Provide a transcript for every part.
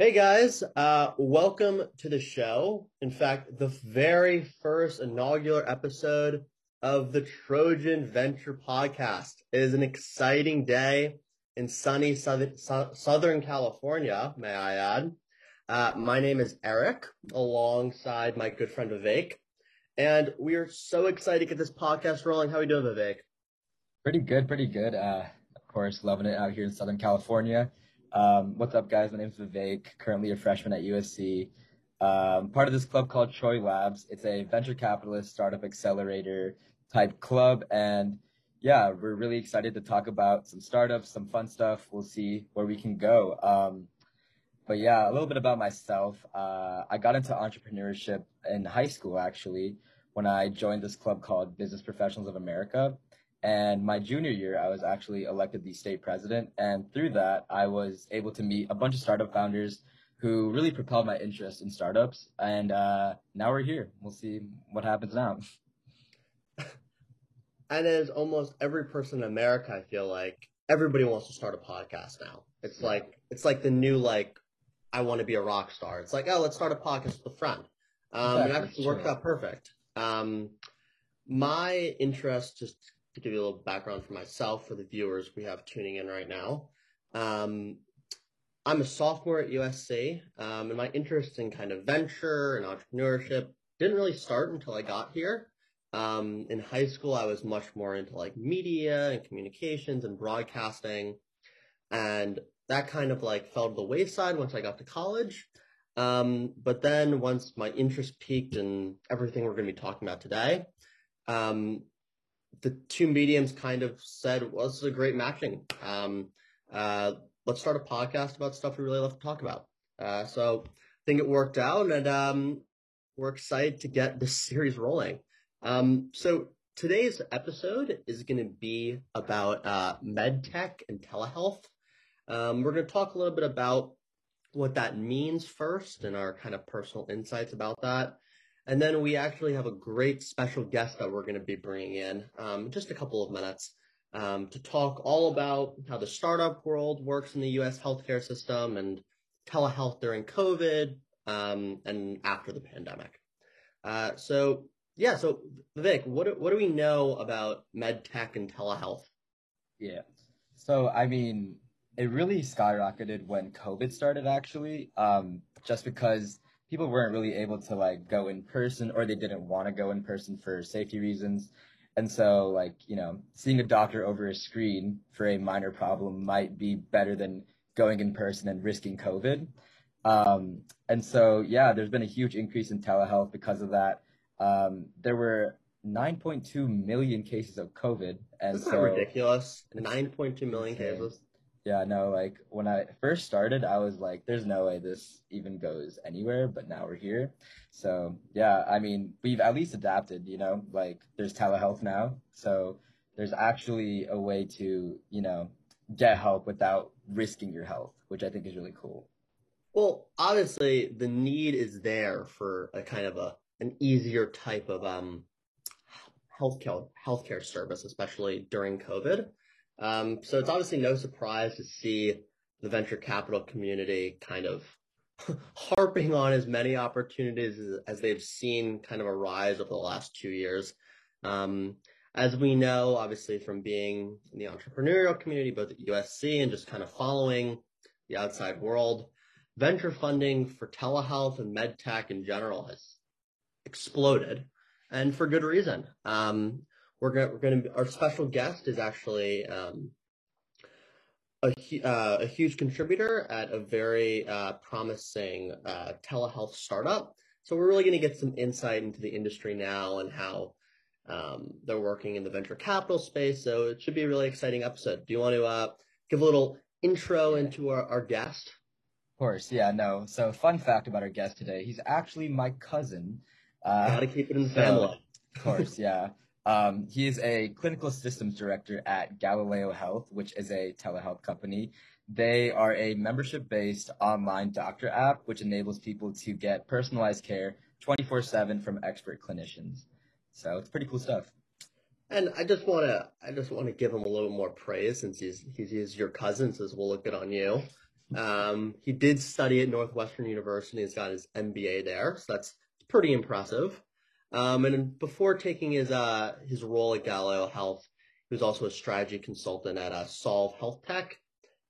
Hey guys, uh, welcome to the show. In fact, the very first inaugural episode of the Trojan Venture podcast. It is an exciting day in sunny southern, California, may I add. Uh, my name is Eric, alongside my good friend Vivek, and we are so excited to get this podcast rolling. How are you doing, Vivek? Pretty good, pretty good. Uh, of course, loving it out here in Southern California. Um, what's up, guys? My name is Vivek, currently a freshman at USC. Um, part of this club called Troy Labs. It's a venture capitalist startup accelerator type club. And yeah, we're really excited to talk about some startups, some fun stuff. We'll see where we can go. Um, but yeah, a little bit about myself. Uh, I got into entrepreneurship in high school, actually, when I joined this club called Business Professionals of America. And my junior year, I was actually elected the state president. And through that, I was able to meet a bunch of startup founders who really propelled my interest in startups. And uh, now we're here. We'll see what happens now. and as almost every person in America, I feel like everybody wants to start a podcast now. It's like it's like the new like I want to be a rock star. It's like oh, let's start a podcast with a friend. Um, exactly. It actually worked out perfect. Um, my interest, just to give you a little background for myself, for the viewers we have tuning in right now. Um, I'm a sophomore at USC, um, and my interest in kind of venture and entrepreneurship didn't really start until I got here. Um, in high school, I was much more into like media and communications and broadcasting, and that kind of like fell to the wayside once I got to college. Um, but then once my interest peaked in everything we're going to be talking about today, um, the two mediums kind of said, well, this is a great matching. Um, uh, let's start a podcast about stuff we really love to talk about. Uh, so I think it worked out and um, we're excited to get this series rolling. Um, so today's episode is going to be about uh, med tech and telehealth. Um, we're going to talk a little bit about what that means first and our kind of personal insights about that. And then we actually have a great special guest that we're going to be bringing in um, just a couple of minutes um, to talk all about how the startup world works in the U.S. healthcare system and telehealth during COVID um, and after the pandemic. Uh, so yeah, so Vic, what what do we know about med tech and telehealth? Yeah, so I mean, it really skyrocketed when COVID started, actually, um, just because people weren't really able to like go in person or they didn't want to go in person for safety reasons. And so like, you know, seeing a doctor over a screen for a minor problem might be better than going in person and risking COVID. Um, and so, yeah, there's been a huge increase in telehealth because of that. Um, there were 9.2 million cases of COVID. And Isn't so, ridiculous? 9.2 million cases. Yeah, no, like when I first started, I was like, there's no way this even goes anywhere, but now we're here. So, yeah, I mean, we've at least adapted, you know, like there's telehealth now. So, there's actually a way to, you know, get help without risking your health, which I think is really cool. Well, obviously, the need is there for a kind of a an easier type of um healthcare healthcare service, especially during COVID. Um, so it's obviously no surprise to see the venture capital community kind of harping on as many opportunities as, they've seen kind of arise over the last two years. Um, as we know, obviously from being in the entrepreneurial community, both at USC and just kind of following the outside world, venture funding for telehealth and medtech in general has exploded and for good reason. Um, we're going we're going to our special guest is actually um, a uh, a huge contributor at a very uh, promising uh, telehealth startup. So we're really going to get some insight into the industry now and how um, they're working in the venture capital space. So it should be a really exciting episode. Do you want to uh, give a little intro into our, our guest? Of course, yeah, no. So fun fact about our guest today, he's actually my cousin. Uh, Gotta keep it in the family. Of course, yeah. Um, he is a clinical systems director at Galileo Health, which is a telehealth company. They are a membership based online doctor app, which enables people to get personalized care 24 7 from expert clinicians. So it's pretty cool stuff. And I just want to, I just want to give him a little more praise since he's, he's, your cousin, so we'll look good on you. Um, he did study at Northwestern University. He's got his MBA there, so that's pretty impressive. Um, and before taking his uh, his role at Galileo Health, he was also a strategy consultant at uh, Solv Health Tech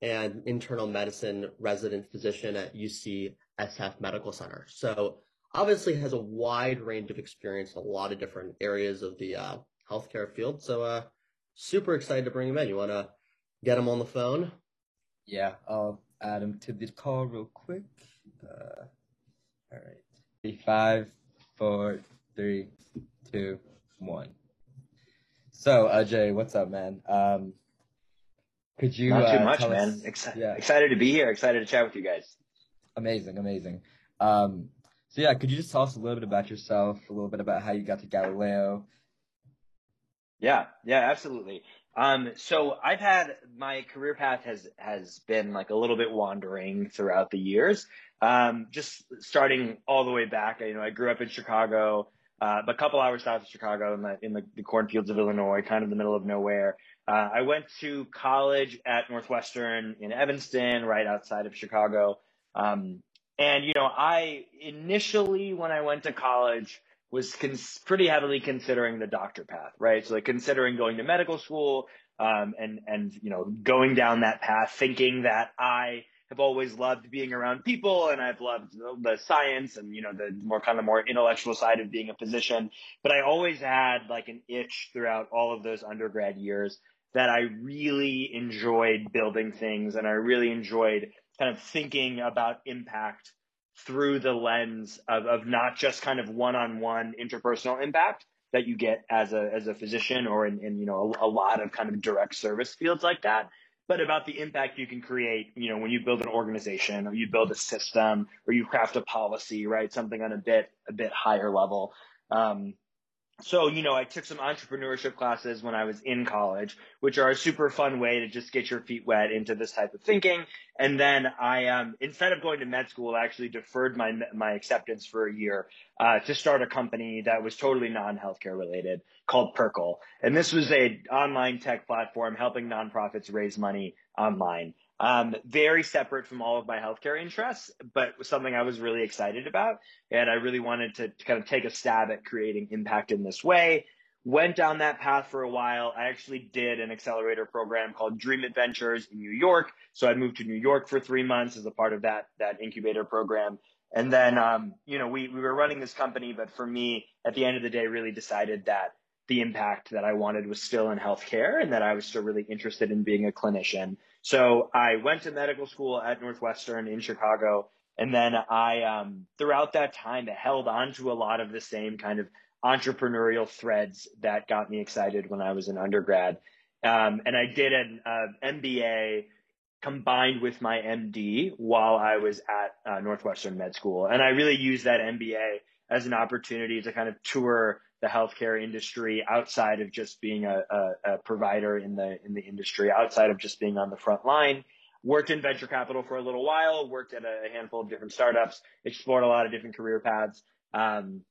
and internal medicine resident physician at UCSF Medical Center. So obviously has a wide range of experience in a lot of different areas of the uh, healthcare field. So uh, super excited to bring him in. You want to get him on the phone? Yeah, I'll add him to the call real quick. Uh, all right. Five, four, three, two, one. So, Ajay, what's up, man? Um, could you? Not too uh, much, man. us- Exci- yeah. Excited to be here. Excited to chat with you guys. Amazing, amazing. Um, so yeah, could you just tell us a little bit about yourself, a little bit about how you got to Galileo? Yeah, yeah, absolutely. Um, so I've had my career path has has been like a little bit wandering throughout the years. Um, just starting all the way back, you know, I grew up in Chicago, uh, a couple hours south of Chicago in the in the, the cornfields of Illinois, kind of the middle of nowhere. Uh, I went to college at Northwestern in Evanston, right outside of Chicago. Um, and you know, I initially when I went to college was cons- pretty heavily considering the doctor path, right? So like considering going to medical school, um, and and you know going down that path, thinking that I have always loved being around people and I've loved the science and you know the more kind of more intellectual side of being a physician. But I always had like an itch throughout all of those undergrad years that I really enjoyed building things and I really enjoyed kind of thinking about impact through the lens of, of not just kind of one-on-one interpersonal impact that you get as a as a physician or in, in you know a, a lot of kind of direct service fields like that but about the impact you can create you know when you build an organization or you build a system or you craft a policy right? Something on a bit a bit higher level. Um, so you know i took some entrepreneurship classes when i was in college which are a super fun way to just get your feet wet into this type of thinking and then I, um, instead of going to med school, I actually deferred my my acceptance for a year uh, to start a company that was totally non-healthcare related called Perkle. And this was a online tech platform helping nonprofits raise money online. Um, very separate from all of my healthcare interests, but was something I was really excited about, and I really wanted to, kind of take a stab at creating impact in this way went down that path for a while. I actually did an accelerator program called DreamIt Ventures in New York. So I moved to New York for three months as a part of that that incubator program. And then, um, you know, we we were running this company, but for me, at the end of the day, really decided that the impact that I wanted was still in healthcare, and that I was still really interested in being a clinician. So I went to medical school at Northwestern in Chicago. And then I, um, throughout that time, held on to a lot of the same kind of entrepreneurial threads that got me excited when I was an undergrad. Um, and I did an uh, MBA combined with my MD while I was at uh, Northwestern Med School. And I really used that MBA as an opportunity to kind of tour the healthcare industry outside of just being a, a, a provider in the in the industry, outside of just being on the front line. Worked in venture capital for a little while, worked at a handful of different startups, explored a lot of different career paths. Um,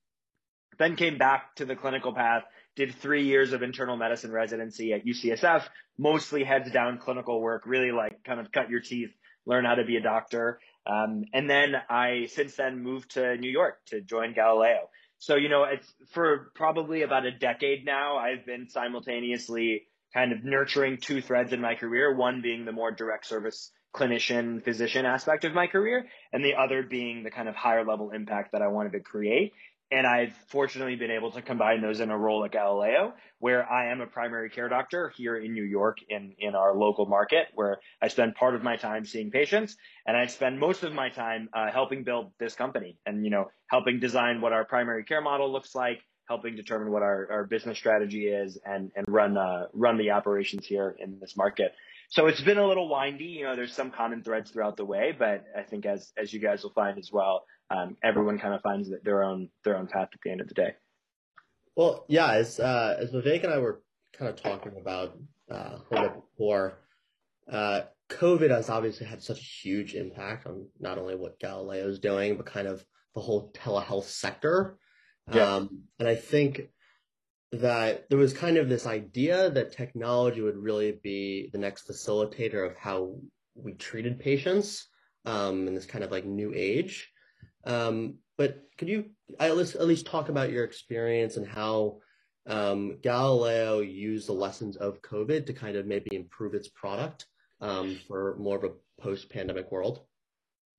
then came back to the clinical path, did three years of internal medicine residency at UCSF, mostly heads down clinical work, really like kind of cut your teeth, learn how to be a doctor. Um, and then I since then moved to New York to join Galileo. So, you know, it's for probably about a decade now, I've been simultaneously kind of nurturing two threads in my career, one being the more direct service clinician physician aspect of my career and the other being the kind of higher level impact that I wanted to create. And I've fortunately been able to combine those in a role at Galileo, where I am a primary care doctor here in New York in, in our local market, where I spend part of my time seeing patients and I spend most of my time uh, helping build this company and, you know, helping design what our primary care model looks like, helping determine what our, our business strategy is and, and run, uh, run the operations here in this market. So it's been a little windy. You know, there's some common threads throughout the way, but I think as, as you guys will find as well, um, everyone kind of finds their own their own path at the end of the day. Well, yeah, as uh, as Vivek and I were kind of talking about uh, before, uh, COVID has obviously had such a huge impact on not only what Galileo is doing, but kind of the whole telehealth sector. Yeah. Um, and I think that there was kind of this idea that technology would really be the next facilitator of how we treated patients. um, in this kind of like new age. Um, but could you at least, at least talk about your experience and how um, Galileo used the lessons of COVID to kind of maybe improve its product um, for more of a post-pandemic world?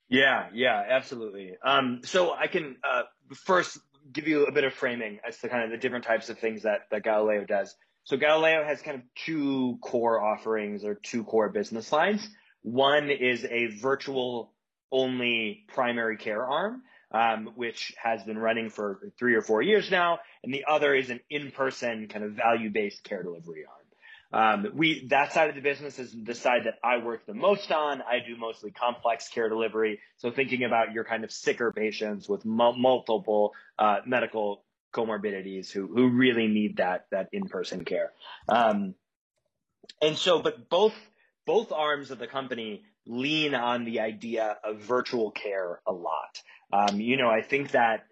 Yeah, yeah, absolutely. Um, so I can uh, first give you a bit of framing as to kind of the different types of things that, that Galileo does. So Galileo has kind of two core offerings or two core business lines. One is a virtual only primary care arm, um, which has been running for three or four years now. And the other is an in-person kind of value-based care delivery arm. Um, we that side of the business is the side that I work the most on. I do mostly complex care delivery, so thinking about your kind of sicker patients with multiple uh, medical comorbidities who who really need that that in person care. Um, and so, but both both arms of the company lean on the idea of virtual care a lot. Um, you know, I think that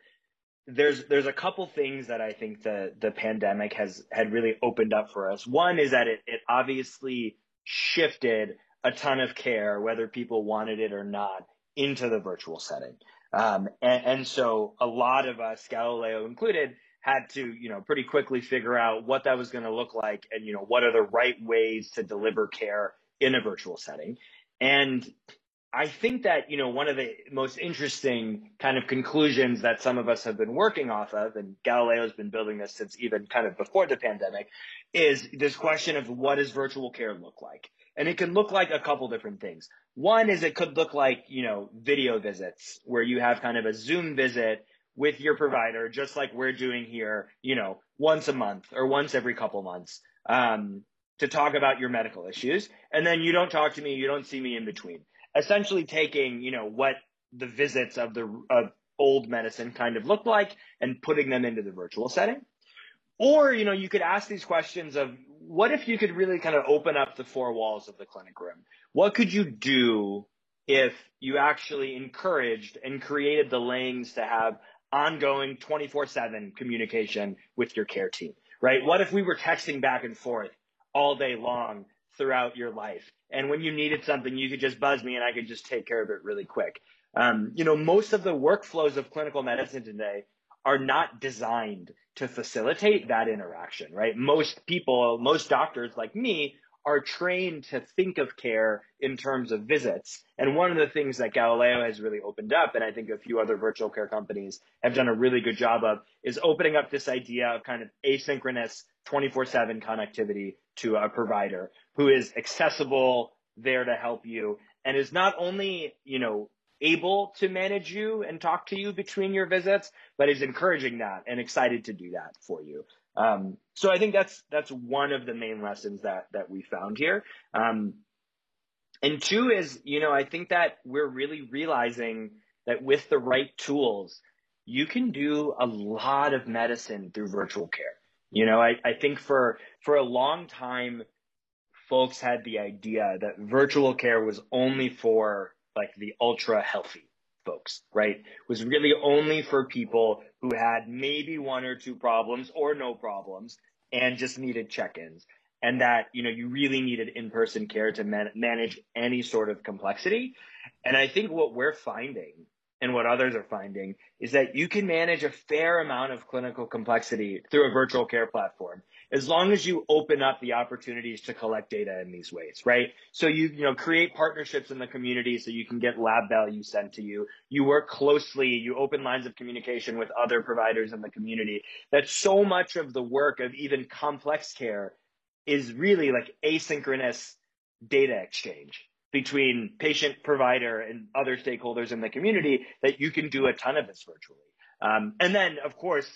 there's there's a couple things that I think the the pandemic has had really opened up for us. One is that it it obviously shifted a ton of care, whether people wanted it or not, into the virtual setting. Um, and, and so a lot of us, Galileo included, had to you know pretty quickly figure out what that was going to look like, and you know what are the right ways to deliver care in a virtual setting. And I think that, you know, one of the most interesting kind of conclusions that some of us have been working off of, and Galileo's been building this since even kind of before the pandemic, is this question of what does virtual care look like? And it can look like a couple different things. One is it could look like, you know, video visits where you have kind of a Zoom visit with your provider, just like we're doing here, you know, once a month or once every couple months. Um, to talk about your medical issues. And then you don't talk to me, you don't see me in between essentially taking, you know, what the visits of the of old medicine kind of looked like and putting them into the virtual setting. Or, you know, you could ask these questions of what if you could really kind of open up the four walls of the clinic room? What could you do if you actually encouraged and created the lanes to have ongoing 24 7 communication with your care team, right? What if we were texting back and forth all day long throughout your life. And when you needed something, you could just buzz me and I could just take care of it really quick. Um, you know, most of the workflows of clinical medicine today are not designed to facilitate that interaction, right? Most people, most doctors like me are trained to think of care in terms of visits. And one of the things that Galileo has really opened up, and I think a few other virtual care companies have done a really good job of, is opening up this idea of kind of asynchronous 24 7 connectivity to a provider who is accessible, there to help you, and is not only, you know, able to manage you and talk to you between your visits, but is encouraging that and excited to do that for you. Um, so I think that's that's one of the main lessons that that we found here. Um, and two is, you know, I think that we're really realizing that with the right tools, you can do a lot of medicine through virtual care. You know, I, I think for for a long time, folks had the idea that virtual care was only for like the ultra healthy folks, right? Was really only for people who had maybe one or two problems or no problems and just needed check-ins. And that, you know, you really needed in-person care to man- manage any sort of complexity. And I think what we're finding and what others are finding is that you can manage a fair amount of clinical complexity through a virtual care platform as long as you open up the opportunities to collect data in these ways, right? So you, you know, create partnerships in the community so you can get lab value sent to you. You work closely, you open lines of communication with other providers in the community. That so much of the work of even complex care is really like asynchronous data exchange between patient, provider, and other stakeholders in the community that you can do a ton of this virtually. Um, and then, of course,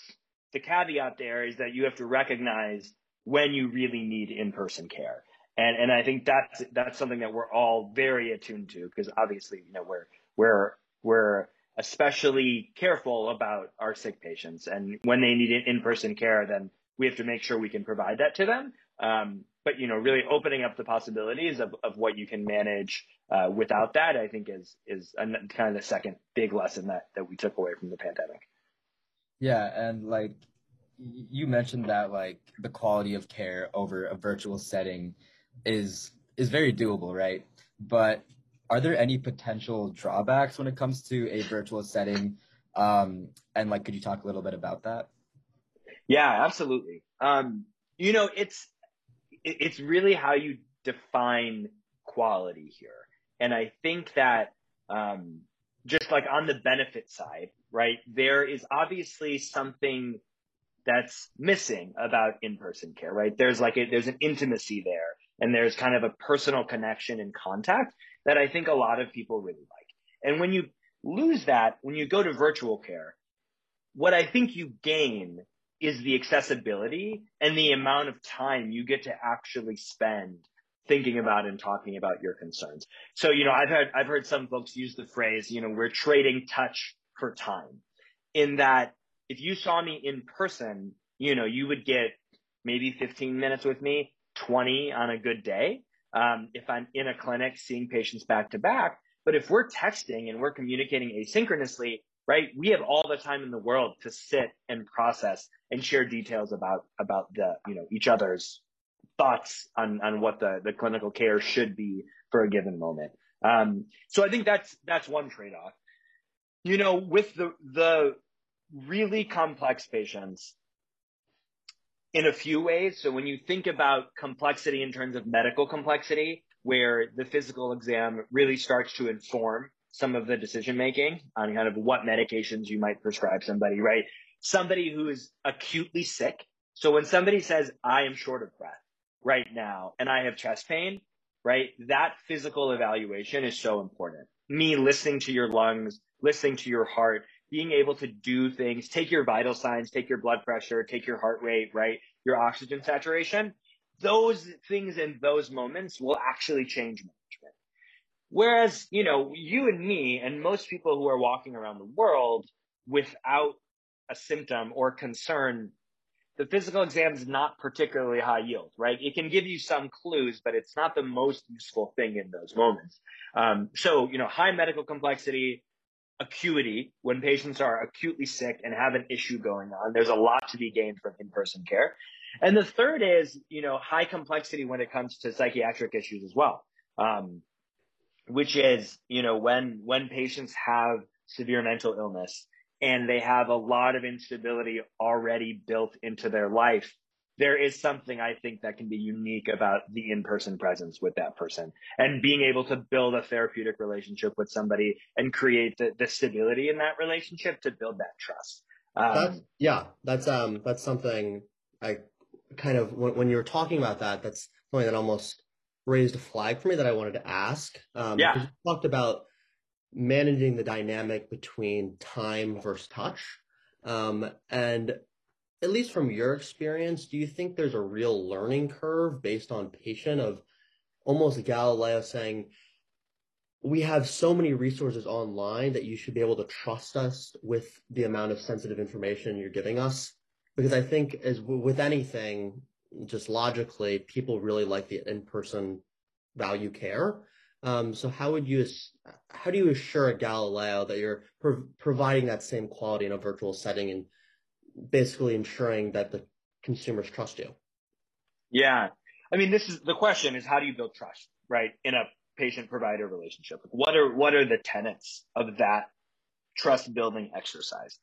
the caveat there is that you have to recognize when you really need in-person care. And, and I think that's, that's something that we're all very attuned to because obviously, you know, we're, we're, we're especially careful about our sick patients. And when they need in-person care, then we have to make sure we can provide that to them. Um, but you know, really opening up the possibilities of, of what you can manage uh, without that, I think is is a, kind of the second big lesson that that we took away from the pandemic. Yeah, and like you mentioned that like the quality of care over a virtual setting is is very doable, right? But are there any potential drawbacks when it comes to a virtual setting? Um, and like, could you talk a little bit about that? Yeah, absolutely. Um, you know, it's it's really how you define quality here, and I think that um, just like on the benefit side, right? There is obviously something that's missing about in-person care, right? There's like a, there's an intimacy there, and there's kind of a personal connection and contact that I think a lot of people really like. And when you lose that, when you go to virtual care, what I think you gain is the accessibility and the amount of time you get to actually spend thinking about and talking about your concerns. So, you know, I've heard, I've heard some folks use the phrase, you know, we're trading touch for time in that if you saw me in person, you know, you would get maybe 15 minutes with me, 20 on a good day. Um, if I'm in a clinic seeing patients back to back, but if we're texting and we're communicating asynchronously, right, we have all the time in the world to sit and process and share details about about the you know each other's thoughts on on what the the clinical care should be for a given moment. Um, so I think that's that's one trade off. You know, with the the really complex patients, in a few ways. So when you think about complexity in terms of medical complexity, where the physical exam really starts to inform some of the decision making on kind of what medications you might prescribe somebody, right? Somebody who is acutely sick. So when somebody says, I am short of breath right now and I have chest pain, right? That physical evaluation is so important. Me listening to your lungs, listening to your heart, being able to do things, take your vital signs, take your blood pressure, take your heart rate, right? Your oxygen saturation. Those things in those moments will actually change management. Whereas, you know, you and me and most people who are walking around the world without a symptom or concern, the physical exam is not particularly high yield, right? It can give you some clues, but it's not the most useful thing in those moments. Um, so, you know, high medical complexity, acuity when patients are acutely sick and have an issue going on. There's a lot to be gained from in-person care. And the third is, you know, high complexity when it comes to psychiatric issues as well. Um, which is, you know, when, when patients have severe mental illness and they have a lot of instability already built into their life, there is something I think that can be unique about the in-person presence with that person and being able to build a therapeutic relationship with somebody and create the, the stability in that relationship to build that trust. Um, yeah, that's um that's something I kind of when, when you were talking about that, that's something that almost raised a flag for me that I wanted to ask. Um, yeah, you talked about managing the dynamic between time versus touch, um, and at least from your experience, do you think there's a real learning curve based on patient of almost Galileo saying, we have so many resources online that you should be able to trust us with the amount of sensitive information you're giving us? Because I think as with anything, just logically, people really like the in-person value care. Um, so how would you, how do you assure a Galileo that you're pro- providing that same quality in a virtual setting and basically ensuring that the consumers trust you. Yeah. I mean, this is the question is how do you build trust, right? In a patient provider relationship. What are, what are the tenets of that trust building exercise?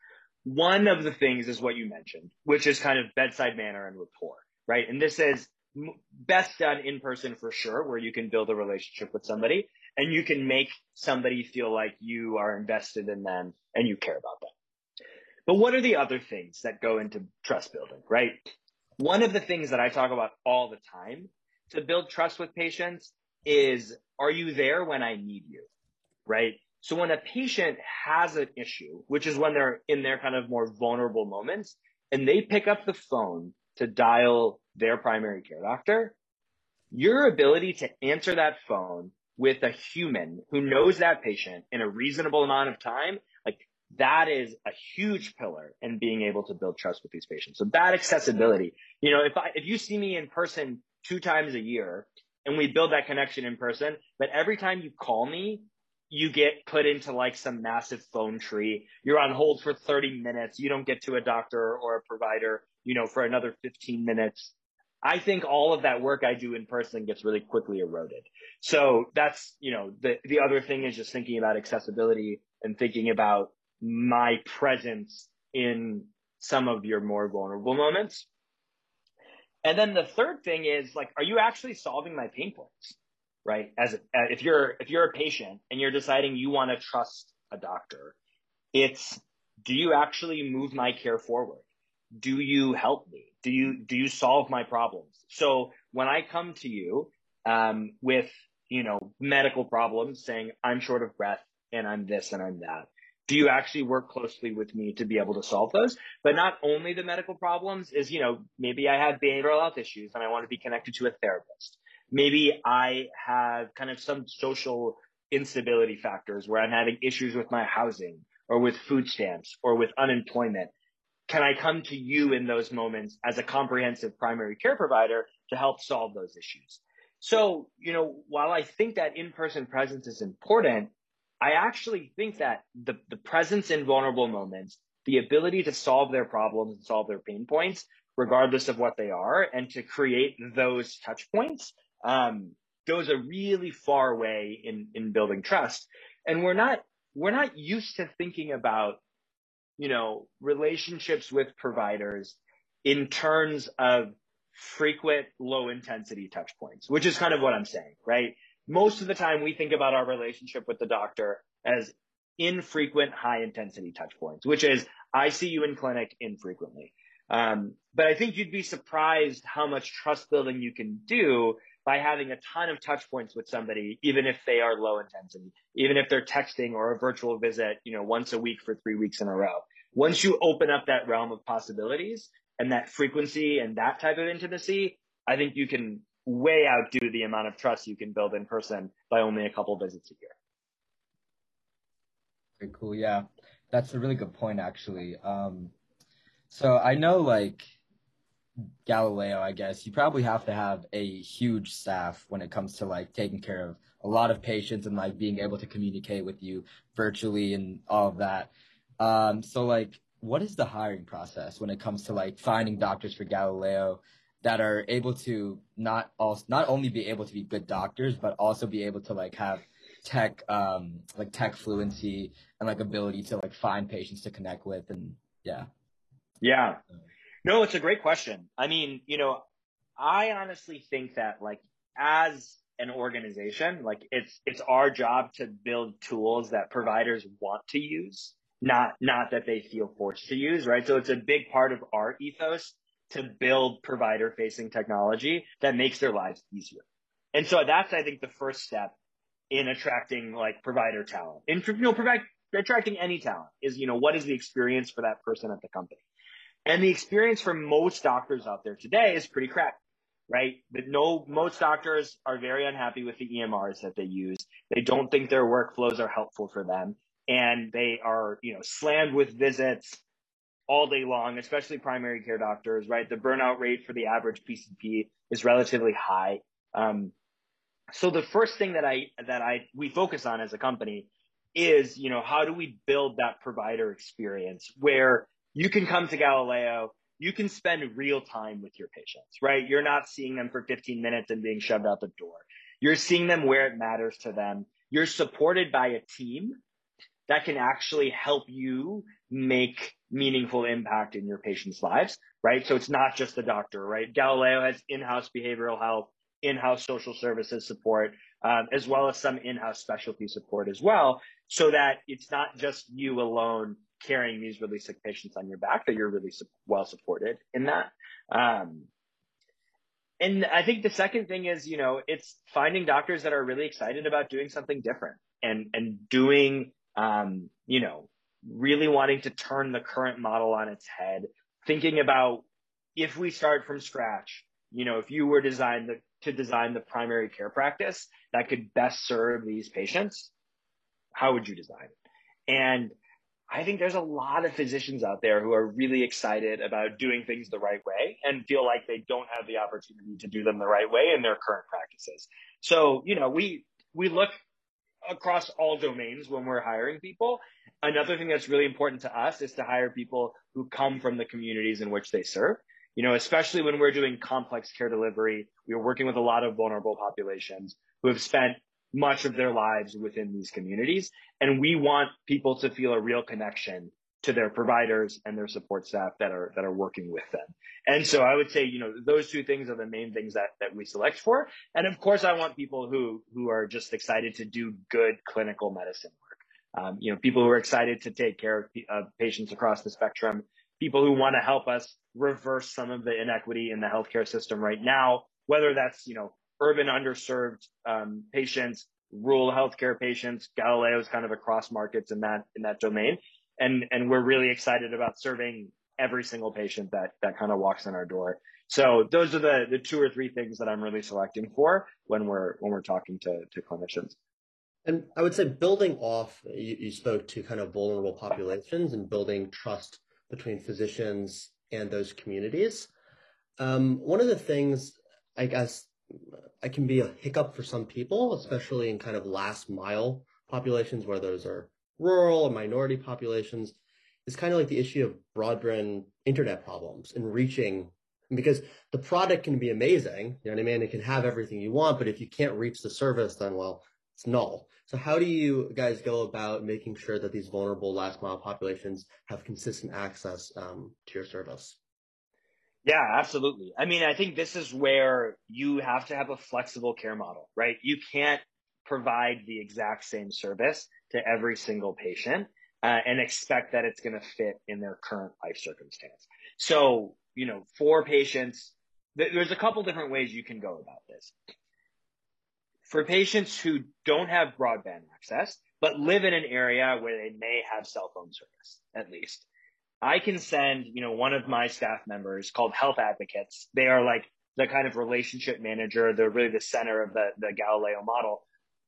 One of the things is what you mentioned, which is kind of bedside manner and rapport, right? And this is best done in person for sure, where you can build a relationship with somebody and you can make somebody feel like you are invested in them and you care about them. But what are the other things that go into trust building, right? One of the things that I talk about all the time to build trust with patients is, are you there when I need you? Right? So when a patient has an issue, which is when they're in their kind of more vulnerable moments, and they pick up the phone to dial their primary care doctor, your ability to answer that phone with a human who knows that patient in a reasonable amount of time like that is a huge pillar in being able to build trust with these patients. So that accessibility, you know, if I, if you see me in person two times a year and we build that connection in person, but every time you call me, you get put into like some massive phone tree. You're on hold for 30 minutes. You don't get to a doctor or a provider, you know, for another 15 minutes. I think all of that work I do in person gets really quickly eroded. So that's, you know, the, the other thing is just thinking about accessibility and thinking about my presence in some of your more vulnerable moments. And then the third thing is like, are you actually solving my pain points? Right. As a, if you're, if you're a patient and you're deciding you want to trust a doctor, it's, do you actually move my care forward? Do you help me? Do you, do you solve my problems? So when I come to you, um, with, you know, medical problems saying I'm short of breath and I'm this and I'm that, do you actually work closely with me to be able to solve those? But not only the medical problems is, you know, maybe I have behavioral health issues and I want to be connected to a therapist. Maybe I have kind of some social instability factors where I'm having issues with my housing or with food stamps or with unemployment. Can I come to you in those moments as a comprehensive primary care provider to help solve those issues? So, you know, while I think that in-person presence is important, I actually think that the, the presence in vulnerable moments, the ability to solve their problems and solve their pain points, regardless of what they are, and to create those touch points, um, goes a really far way in, in building trust. And we're not, we're not used to thinking about, you know, relationships with providers in terms of frequent low intensity touch points, which is kind of what I'm saying, right? most of the time we think about our relationship with the doctor as infrequent high intensity touch points, which is I see you in clinic infrequently. Um, but I think you'd be surprised how much trust building you can do by having a ton of touch points with somebody, even if they are low intensity, even if they're texting or a virtual visit, you know, once a week for three weeks in a row. Once you open up that realm of possibilities and that frequency and that type of intimacy, I think you can way outdo the amount of trust you can build in person by only a couple visits a year. Very cool. Yeah, that's a really good point, actually. Um, so I know, like Galileo, I guess you probably have to have a huge staff when it comes to like taking care of a lot of patients and like being able to communicate with you virtually and all of that. Um, so like, what is the hiring process when it comes to like finding doctors for Galileo? that are able to not also not only be able to be good doctors, but also be able to like have tech um like tech fluency and like ability to like find patients to connect with and yeah. Yeah. No, it's a great question. I mean, you know, I honestly think that like as an organization, like it's it's our job to build tools that providers want to use, not not that they feel forced to use, right? So it's a big part of our ethos to build provider facing technology that makes their lives easier. And so that's, I think, the first step in attracting like provider talent. In, you know, provide, attracting any talent is, you know, what is the experience for that person at the company? And the experience for most doctors out there today is pretty crap, right? But no, most doctors are very unhappy with the EMRs that they use. They don't think their workflows are helpful for them. And they are, you know, slammed with visits all day long, especially primary care doctors, right? The burnout rate for the average PCP is relatively high. Um, so the first thing that I, that I, we focus on as a company is, you know, how do we build that provider experience where you can come to Galileo, you can spend real time with your patients, right? You're not seeing them for 15 minutes and being shoved out the door. You're seeing them where it matters to them. You're supported by a team that can actually help you make meaningful impact in your patients' lives, right? So it's not just the doctor, right? Galileo has in-house behavioral health, in-house social services support, um, as well as some in-house specialty support as well, so that it's not just you alone carrying these really sick patients on your back, that you're really su- well supported in that. Um, and I think the second thing is, you know, it's finding doctors that are really excited about doing something different and and doing, um, you know, really wanting to turn the current model on its head, thinking about if we start from scratch, you know, if you were designed the, to design the primary care practice that could best serve these patients, how would you design it? And I think there's a lot of physicians out there who are really excited about doing things the right way and feel like they don't have the opportunity to do them the right way in their current practices. So, you know, we, we look across all domains when we're hiring people. Another thing that's really important to us is to hire people who come from the communities in which they serve. You know, especially when we're doing complex care delivery, we are working with a lot of vulnerable populations who have spent much of their lives within these communities. And we want people to feel a real connection to their providers and their support staff that are that are working with them. And so I would say, you know, those two things are the main things that that we select for. And of course, I want people who who are just excited to do good clinical medicine work. Um, you know, people who are excited to take care of, of patients across the spectrum, people who want to help us reverse some of the inequity in the healthcare system right now, whether that's you know urban underserved um, patients, rural healthcare patients. Galileo is kind of across markets in that in that domain, and and we're really excited about serving every single patient that that kind of walks in our door. So those are the the two or three things that I'm really selecting for when we're when we're talking to to clinicians. And I would say building off, you, you spoke to kind of vulnerable populations and building trust between physicians and those communities. Um, one of the things I guess it can be a hiccup for some people, especially in kind of last mile populations where those are rural or minority populations. It's kind of like the issue of broadband internet problems and reaching because the product can be amazing, you know what I mean? It can have everything you want, but if you can't reach the service, then well, it's null. So how do you guys go about making sure that these vulnerable last mile populations have consistent access um, to your service? Yeah, absolutely. I mean, I think this is where you have to have a flexible care model, right? You can't provide the exact same service to every single patient uh, and expect that it's going to fit in their current life circumstance. So, you know, for patients, th- there's a couple different ways you can go about this. For patients who don't have broadband access, but live in an area where they may have cell phone service, at least, I can send, you know, one of my staff members called health advocates. They are like the kind of relationship manager. They're really the center of the, the Galileo model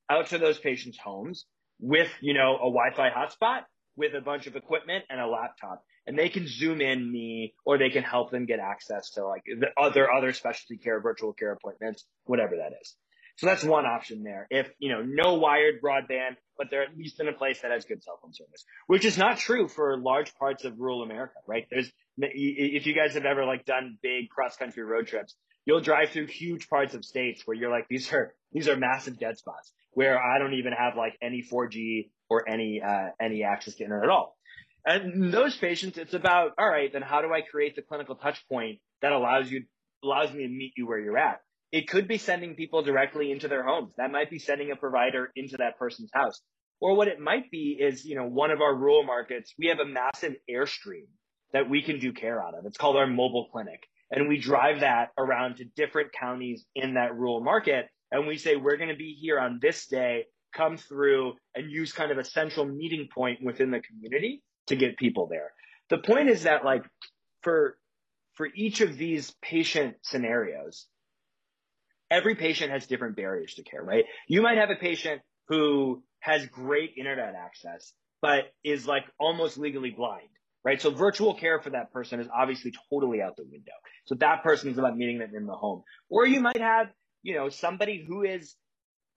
out to those patients' homes with, you know, a Wi-Fi hotspot with a bunch of equipment and a laptop. And they can zoom in me or they can help them get access to like the other, other specialty care, virtual care appointments, whatever that is. So that's one option there. If, you know, no wired broadband, but they're at least in a place that has good cell phone service, which is not true for large parts of rural America, right? There's, if you guys have ever like done big cross country road trips, you'll drive through huge parts of states where you're like, these are, these are massive dead spots where I don't even have like any 4G or any, uh, any access to internet at all. And those patients, it's about, all right, then how do I create the clinical touch point that allows you, allows me to meet you where you're at? It could be sending people directly into their homes. That might be sending a provider into that person's house. Or what it might be is, you know, one of our rural markets, we have a massive airstream that we can do care out of. It's called our mobile clinic. And we drive that around to different counties in that rural market. And we say, we're going to be here on this day, come through and use kind of a central meeting point within the community to get people there. The point is that like for, for each of these patient scenarios, every patient has different barriers to care, right? You might have a patient who has great internet access, but is like almost legally blind, right? So virtual care for that person is obviously totally out the window. So that person is about meeting them in the home. Or you might have, you know, somebody who is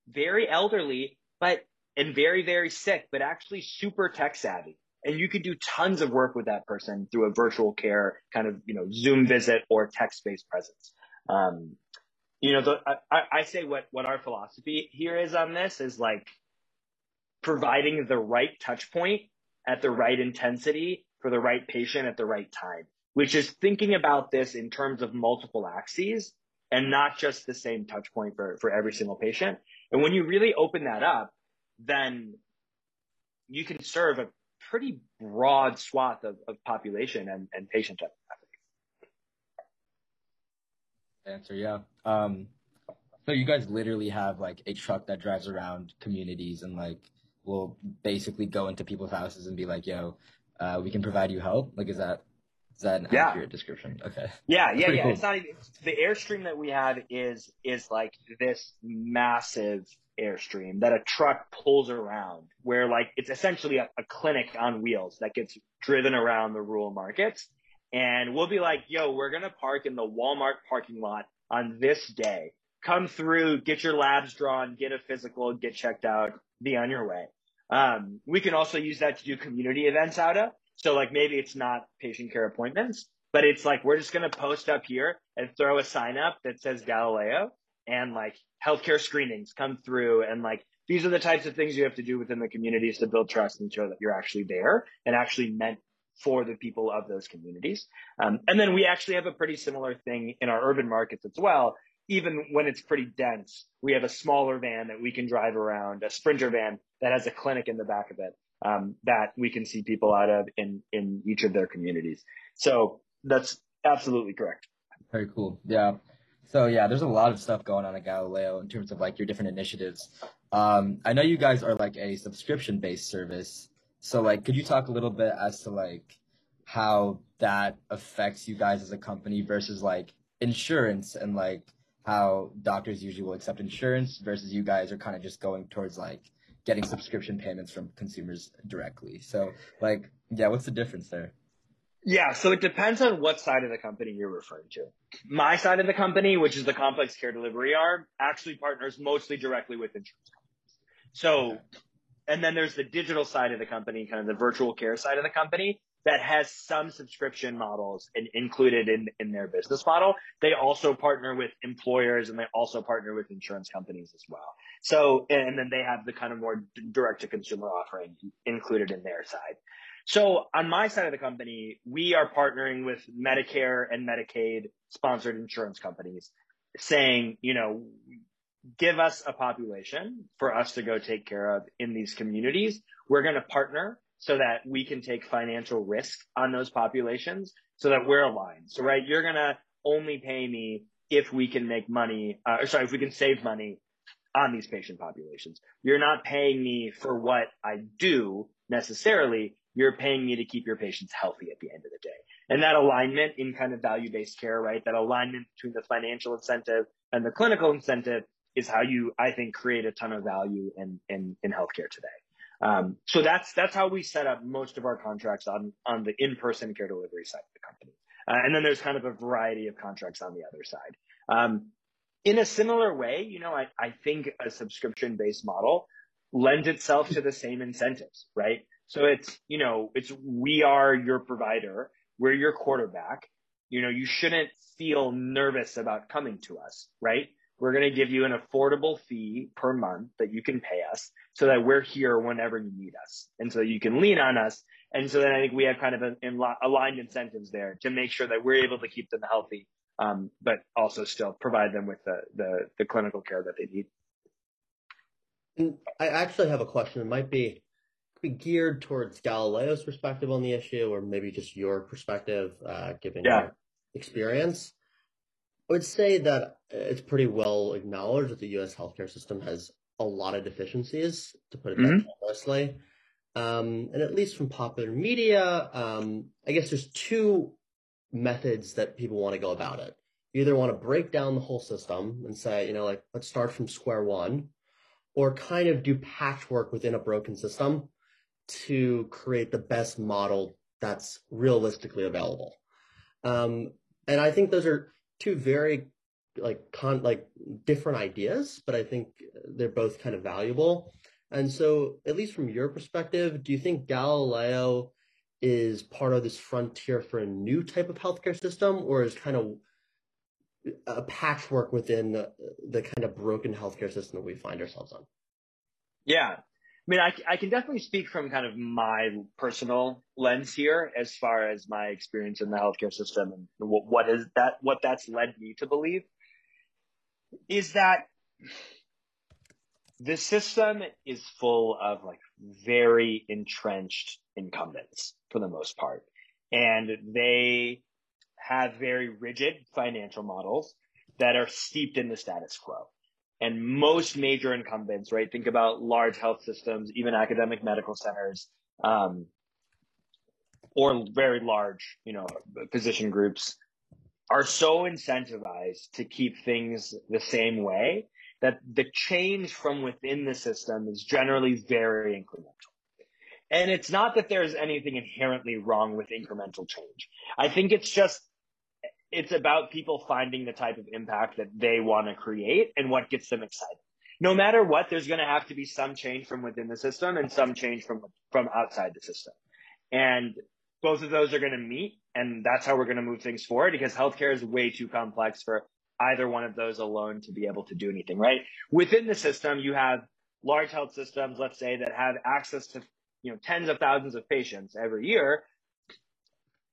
very elderly, but and very, very sick, but actually super tech savvy. And you could do tons of work with that person through a virtual care kind of, you know, Zoom visit or text-based presence. Um, you know, the, I, I say what, what our philosophy here is on this is like providing the right touch point at the right intensity for the right patient at the right time, which is thinking about this in terms of multiple axes and not just the same touch point for, for every single patient. And when you really open that up, then you can serve a pretty broad swath of, of population and, and patient answer. Yeah. Um, so you guys literally have like a truck that drives around communities and like will basically go into people's houses and be like, "Yo, uh, we can provide you help." Like, is that is that an yeah. accurate description? Okay. Yeah, yeah, yeah. Cool. It's not even the airstream that we have is is like this massive airstream that a truck pulls around where like it's essentially a, a clinic on wheels that gets driven around the rural markets and we'll be like, yo, we're going to park in the Walmart parking lot on this day. Come through, get your labs drawn, get a physical, get checked out, be on your way. Um, we can also use that to do community events out of. So like maybe it's not patient care appointments, but it's like we're just going to post up here and throw a sign up that says Galileo and like healthcare screenings come through and like these are the types of things you have to do within the communities to build trust and show that you're actually there and actually meant for the people of those communities. Um, and then we actually have a pretty similar thing in our urban markets as well. Even when it's pretty dense, we have a smaller van that we can drive around, a sprinter van that has a clinic in the back of it um, that we can see people out of in in each of their communities. So that's absolutely correct. Very cool. Yeah. So yeah, there's a lot of stuff going on at Galileo in terms of like your different initiatives. Um, I know you guys are like a subscription based service. So like, could you talk a little bit as to like how that affects you guys as a company versus like insurance and like how doctors usually will accept insurance versus you guys are kind of just going towards like getting subscription payments from consumers directly. So like, yeah, what's the difference there? Yeah, so it depends on what side of the company you're referring to. My side of the company, which is the complex care delivery arm, actually partners mostly directly with insurance companies. So, and then there's the digital side of the company, kind of the virtual care side of the company that has some subscription models in, included in, in their business model. They also partner with employers and they also partner with insurance companies as well. So, and then they have the kind of more direct to consumer offering included in their side. So on my side of the company, we are partnering with Medicare and Medicaid sponsored insurance companies saying, you know, give us a population for us to go take care of in these communities. We're going to partner so that we can take financial risk on those populations so that we're aligned. So, right, you're going to only pay me if we can make money, uh, or sorry, if we can save money on these patient populations. You're not paying me for what I do necessarily you're paying me to keep your patients healthy at the end of the day. And that alignment in kind of value based care, right? That alignment between the financial incentive and the clinical incentive is how you, I think, create a ton of value in, in, in healthcare today. Um, so that's, that's how we set up most of our contracts on, on the in-person care delivery side of the company. Uh, and then there's kind of a variety of contracts on the other side. Um, in a similar way, you know, I, I think a subscription based model lends itself to the same incentives, right? So it's, you know, it's, we are your provider. We're your quarterback. You know, you shouldn't feel nervous about coming to us, right? We're going to give you an affordable fee per month that you can pay us so that we're here whenever you need us. And so you can lean on us. And so then I think we have kind of an, in, aligned incentives there to make sure that we're able to keep them healthy, um, but also still provide them with the, the, the clinical care that they need. And I actually have a question. It might be be geared towards Galileo's perspective on the issue, or maybe just your perspective, uh, given yeah. your experience. I would say that it's pretty well acknowledged that the U.S. healthcare system has a lot of deficiencies, to put it mm-hmm. honestly. Um, and at least from popular media, um, I guess there's two methods that people want to go about it. You either want to break down the whole system and say, you know, like, let's start from square one, or kind of do patchwork within a broken system to create the best model that's realistically available. Um, and I think those are two very like con like different ideas, but I think they're both kind of valuable. And so, at least from your perspective, do you think Galileo is part of this frontier for a new type of healthcare system, or is kind of a patchwork within the, the kind of broken healthcare system that we find ourselves on? Yeah, mean, I, I can definitely speak from kind of my personal lens here as far as my experience in the healthcare system and what, what is that, what that's led me to believe is that the system is full of like very entrenched incumbents for the most part. And they have very rigid financial models that are steeped in the status quo. And most major incumbents, right? Think about large health systems, even academic medical centers, um, or very large, you know, physician groups are so incentivized to keep things the same way that the change from within the system is generally very incremental. And it's not that there's anything inherently wrong with incremental change. I think it's just it's about people finding the type of impact that they want to create and what gets them excited. No matter what, there's going to have to be some change from within the system and some change from from outside the system. And both of those are going to meet, and that's how we're going to move things forward because healthcare is way too complex for either one of those alone to be able to do anything, right? Within the system, you have large health systems, let's say, that have access to you know tens of thousands of patients every year.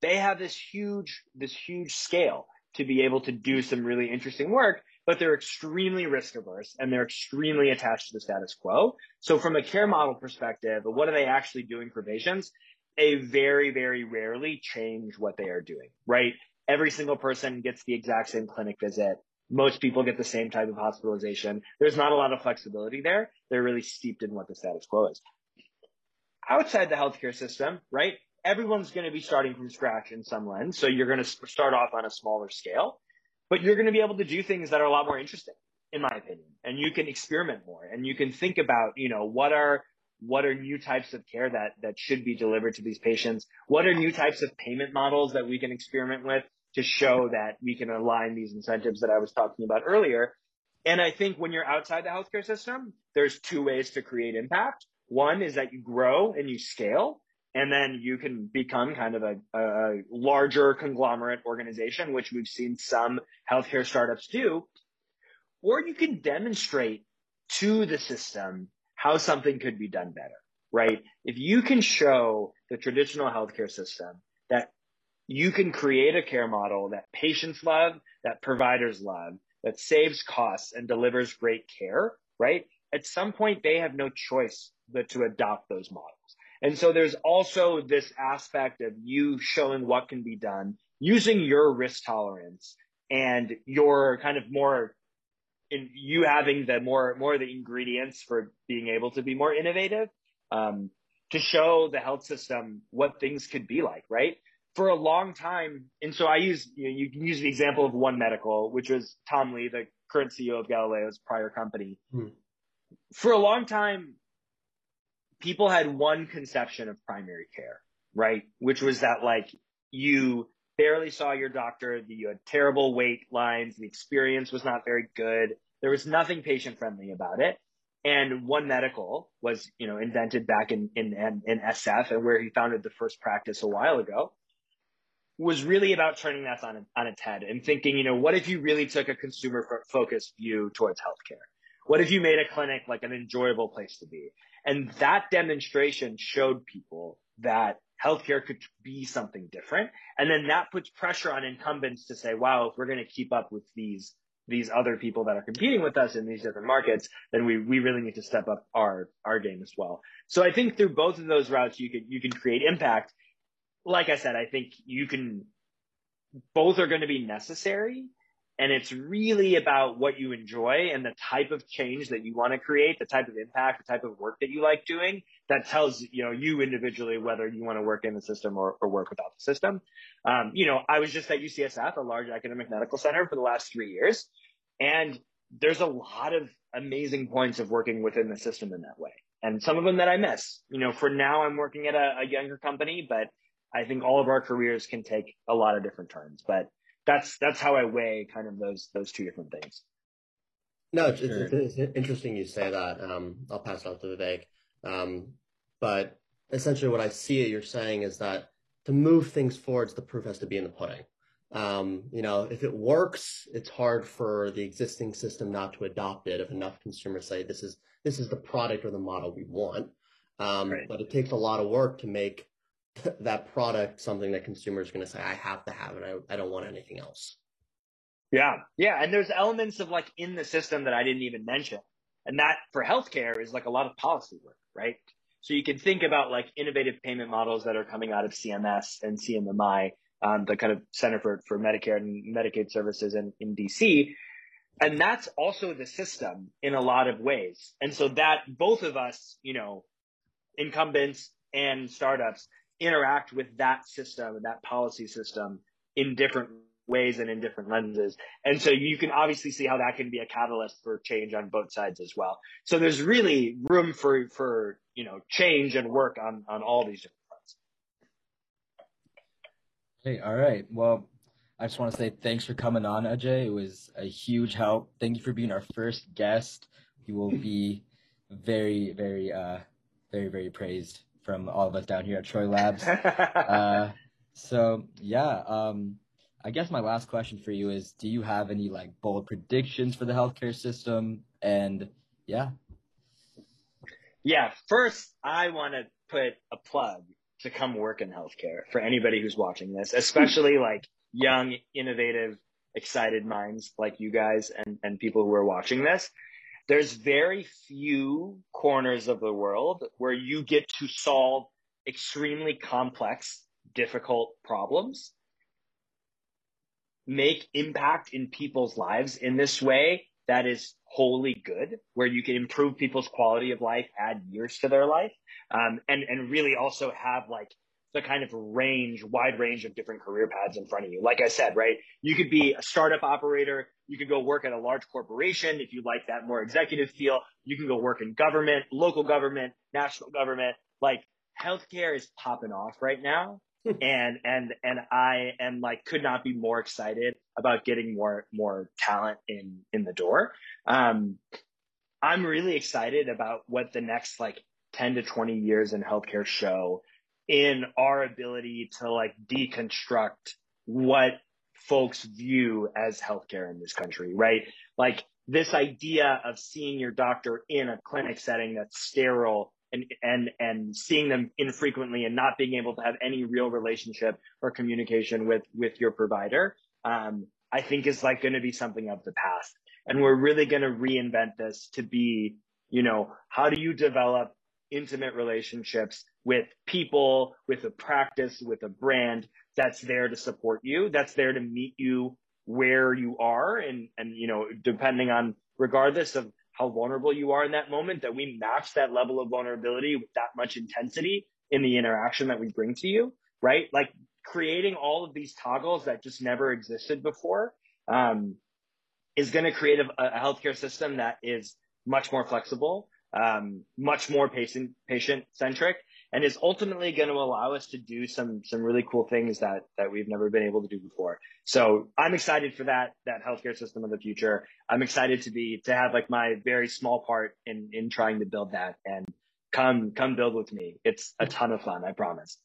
They have this huge, this huge scale to be able to do some really interesting work, but they're extremely risk averse and they're extremely attached to the status quo. So from a care model perspective, what are they actually doing for patients? They very, very rarely change what they are doing, right? Every single person gets the exact same clinic visit. Most people get the same type of hospitalization. There's not a lot of flexibility there. They're really steeped in what the status quo is. Outside the healthcare system, right? Everyone's going to be starting from scratch in some lens. So you're going to start off on a smaller scale, but you're going to be able to do things that are a lot more interesting, in my opinion. And you can experiment more and you can think about, you know, what are what are new types of care that that should be delivered to these patients? What are new types of payment models that we can experiment with to show that we can align these incentives that I was talking about earlier? And I think when you're outside the healthcare system, there's two ways to create impact. One is that you grow and you scale, and then you can become kind of a, a larger conglomerate organization, which we've seen some healthcare startups do. Or you can demonstrate to the system how something could be done better, right? If you can show the traditional healthcare system that you can create a care model that patients love, that providers love, that saves costs and delivers great care, right? At some point, they have no choice but to adopt those models. And so there's also this aspect of you showing what can be done using your risk tolerance and your kind of more in you having the more more of the ingredients for being able to be more innovative um, to show the health system what things could be like right for a long time and so i use you, know, you can use the example of one medical which was tom lee the current ceo of galileo's prior company hmm. for a long time people had one conception of primary care right which was that like you barely saw your doctor. You had terrible wait lines. The experience was not very good. There was nothing patient friendly about it. And One Medical was, you know, invented back in, in, in SF and where he founded the first practice a while ago was really about turning that on, on its head and thinking, you know, what if you really took a consumer focused view towards healthcare? What if you made a clinic like an enjoyable place to be? And that demonstration showed people that healthcare could be something different. And then that puts pressure on incumbents to say, wow, if we're going to keep up with these, these other people that are competing with us in these different markets, then we, we really need to step up our, our game as well. So I think through both of those routes, you can, you can create impact. Like I said, I think you can, both are going to be necessary and it's really about what you enjoy and the type of change that you want to create, the type of impact, the type of work that you like doing that tells, you know, you individually whether you want to work in the system or, or work without the system. Um, you know, I was just at UCSF, a large academic medical center for the last three years. And there's a lot of amazing points of working within the system in that way. And some of them that I miss, you know, for now I'm working at a, a younger company, but I think all of our careers can take a lot of different turns, but that's that's how I weigh kind of those those two different things. No, it's, sure. it's, it's interesting you say that. Um, I'll pass it off to Vivek. Um, but essentially, what I see it you're saying is that to move things forwards, the proof has to be in the pudding. Um, you know, if it works, it's hard for the existing system not to adopt it. If enough consumers say this is this is the product or the model we want, um, right. but it takes a lot of work to make that product something that consumers are going to say, I have to have it. I, I don't want anything else. Yeah. Yeah. And there's elements of like in the system that I didn't even mention. And that for healthcare is like a lot of policy work, right? So you can think about like innovative payment models that are coming out of CMS and CMMI, um, the kind of Center for, for Medicare and Medicaid Services in, in DC. And that's also the system in a lot of ways. And so that both of us, you know, incumbents and startups interact with that system, that policy system in different ways and in different lenses. And so you can obviously see how that can be a catalyst for change on both sides as well. So there's really room for, for, you know, change and work on, on all these different fronts. Hey, all right. Well, I just want to say thanks for coming on, Ajay. It was a huge help. Thank you for being our first guest. You will be very, very, uh, very, very praised from all of us down here at Troy Labs. uh, so yeah, um, I guess my last question for you is: Do you have any like bold predictions for the healthcare system? And yeah, yeah. First, I want to put a plug to come work in healthcare for anybody who's watching this, especially like young, innovative, excited minds like you guys and, and people who are watching this. There's very few corners of the world where you get to solve extremely complex, difficult problems, make impact in people's lives in this way that is wholly good, where you can improve people's quality of life, add years to their life, um, and and really also have like the kind of range, wide range of different career paths in front of you. Like I said, right, you could be a startup operator, you could go work at a large corporation if you like that more executive feel. You can go work in government, local government, national government. Like healthcare is popping off right now. and and and I am like could not be more excited about getting more more talent in in the door. Um, I'm really excited about what the next like 10 to 20 years in healthcare show in our ability to like deconstruct what folks view as healthcare in this country, right? Like this idea of seeing your doctor in a clinic setting that's sterile and and and seeing them infrequently and not being able to have any real relationship or communication with with your provider um, i think is like going to be something of the past and we're really going to reinvent this to be you know how do you develop intimate relationships with people with a practice with a brand that's there to support you that's there to meet you where you are and and you know depending on regardless of how vulnerable you are in that moment, that we match that level of vulnerability with that much intensity in the interaction that we bring to you, right? Like creating all of these toggles that just never existed before um, is going to create a, a, healthcare system that is much more flexible, um, much more patient patient centric, and is ultimately going to allow us to do some some really cool things that that we've never been able to do before. So I'm excited for that that healthcare system of the future. I'm excited to be to have like my very small part in in trying to build that and come come build with me. It's a ton of fun, I promise.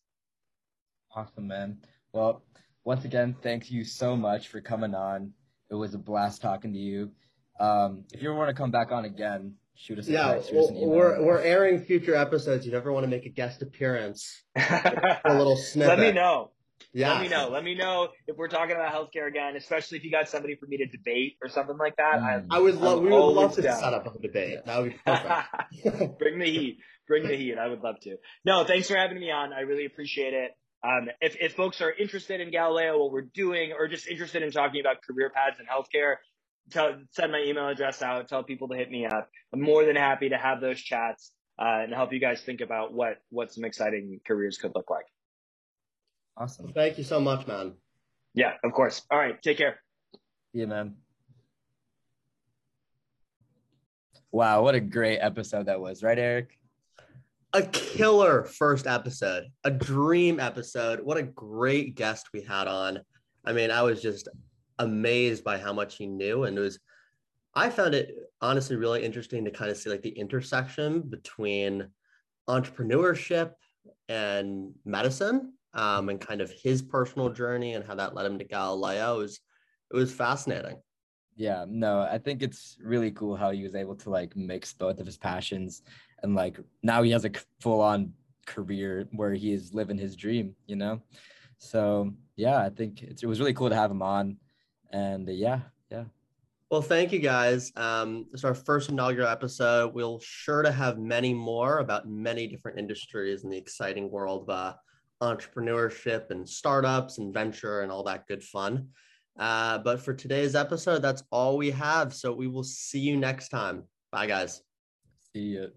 Awesome, man. Well, once again, thank you so much for coming on. It was a blast talking to you. Um, if you ever want to come back on again, shoot us a yeah, text, well, we're we're airing future episodes. You never want to make a guest appearance, a little snippet. Let me know. Yeah. Let me know. Let me know if we're talking about healthcare again, especially if you got somebody for me to debate or something like that. Mm. I, I would love. I'm We would love to down. set up a debate. That would be perfect. Bring the heat. Bring the heat. I would love to. No, thanks for having me on. I really appreciate it. Um, if, if folks are interested in Galileo, what we're doing, or just interested in talking about career paths in healthcare, tell, send my email address out. Tell people to hit me up. I'm more than happy to have those chats uh, and help you guys think about what what some exciting careers could look like. awesome. Thank you so much, man. Yeah, of course. All right. Take care. Yeah, man. Wow, what a great episode that was, right, Eric? A killer first episode, a dream episode. What a great guest we had on. I mean, I was just amazed by how much he knew, and it was. I found it honestly really interesting to kind of see like the intersection between entrepreneurship and medicine, um, and kind of his personal journey and how that led him to Galileo. It was it was fascinating. Yeah, no, I think it's really cool how he was able to like mix both of his passions and like now he has a full on career where he is living his dream, you know? So yeah, I think it was really cool to have him on. And uh, yeah, yeah. Well, thank you guys. Um, this is our first inaugural episode. We'll sure to have many more about many different industries in the exciting world of uh, entrepreneurship and startups and venture and all that good fun. Uh, but for today's episode, that's all we have. So we will see you next time. Bye, guys. See you.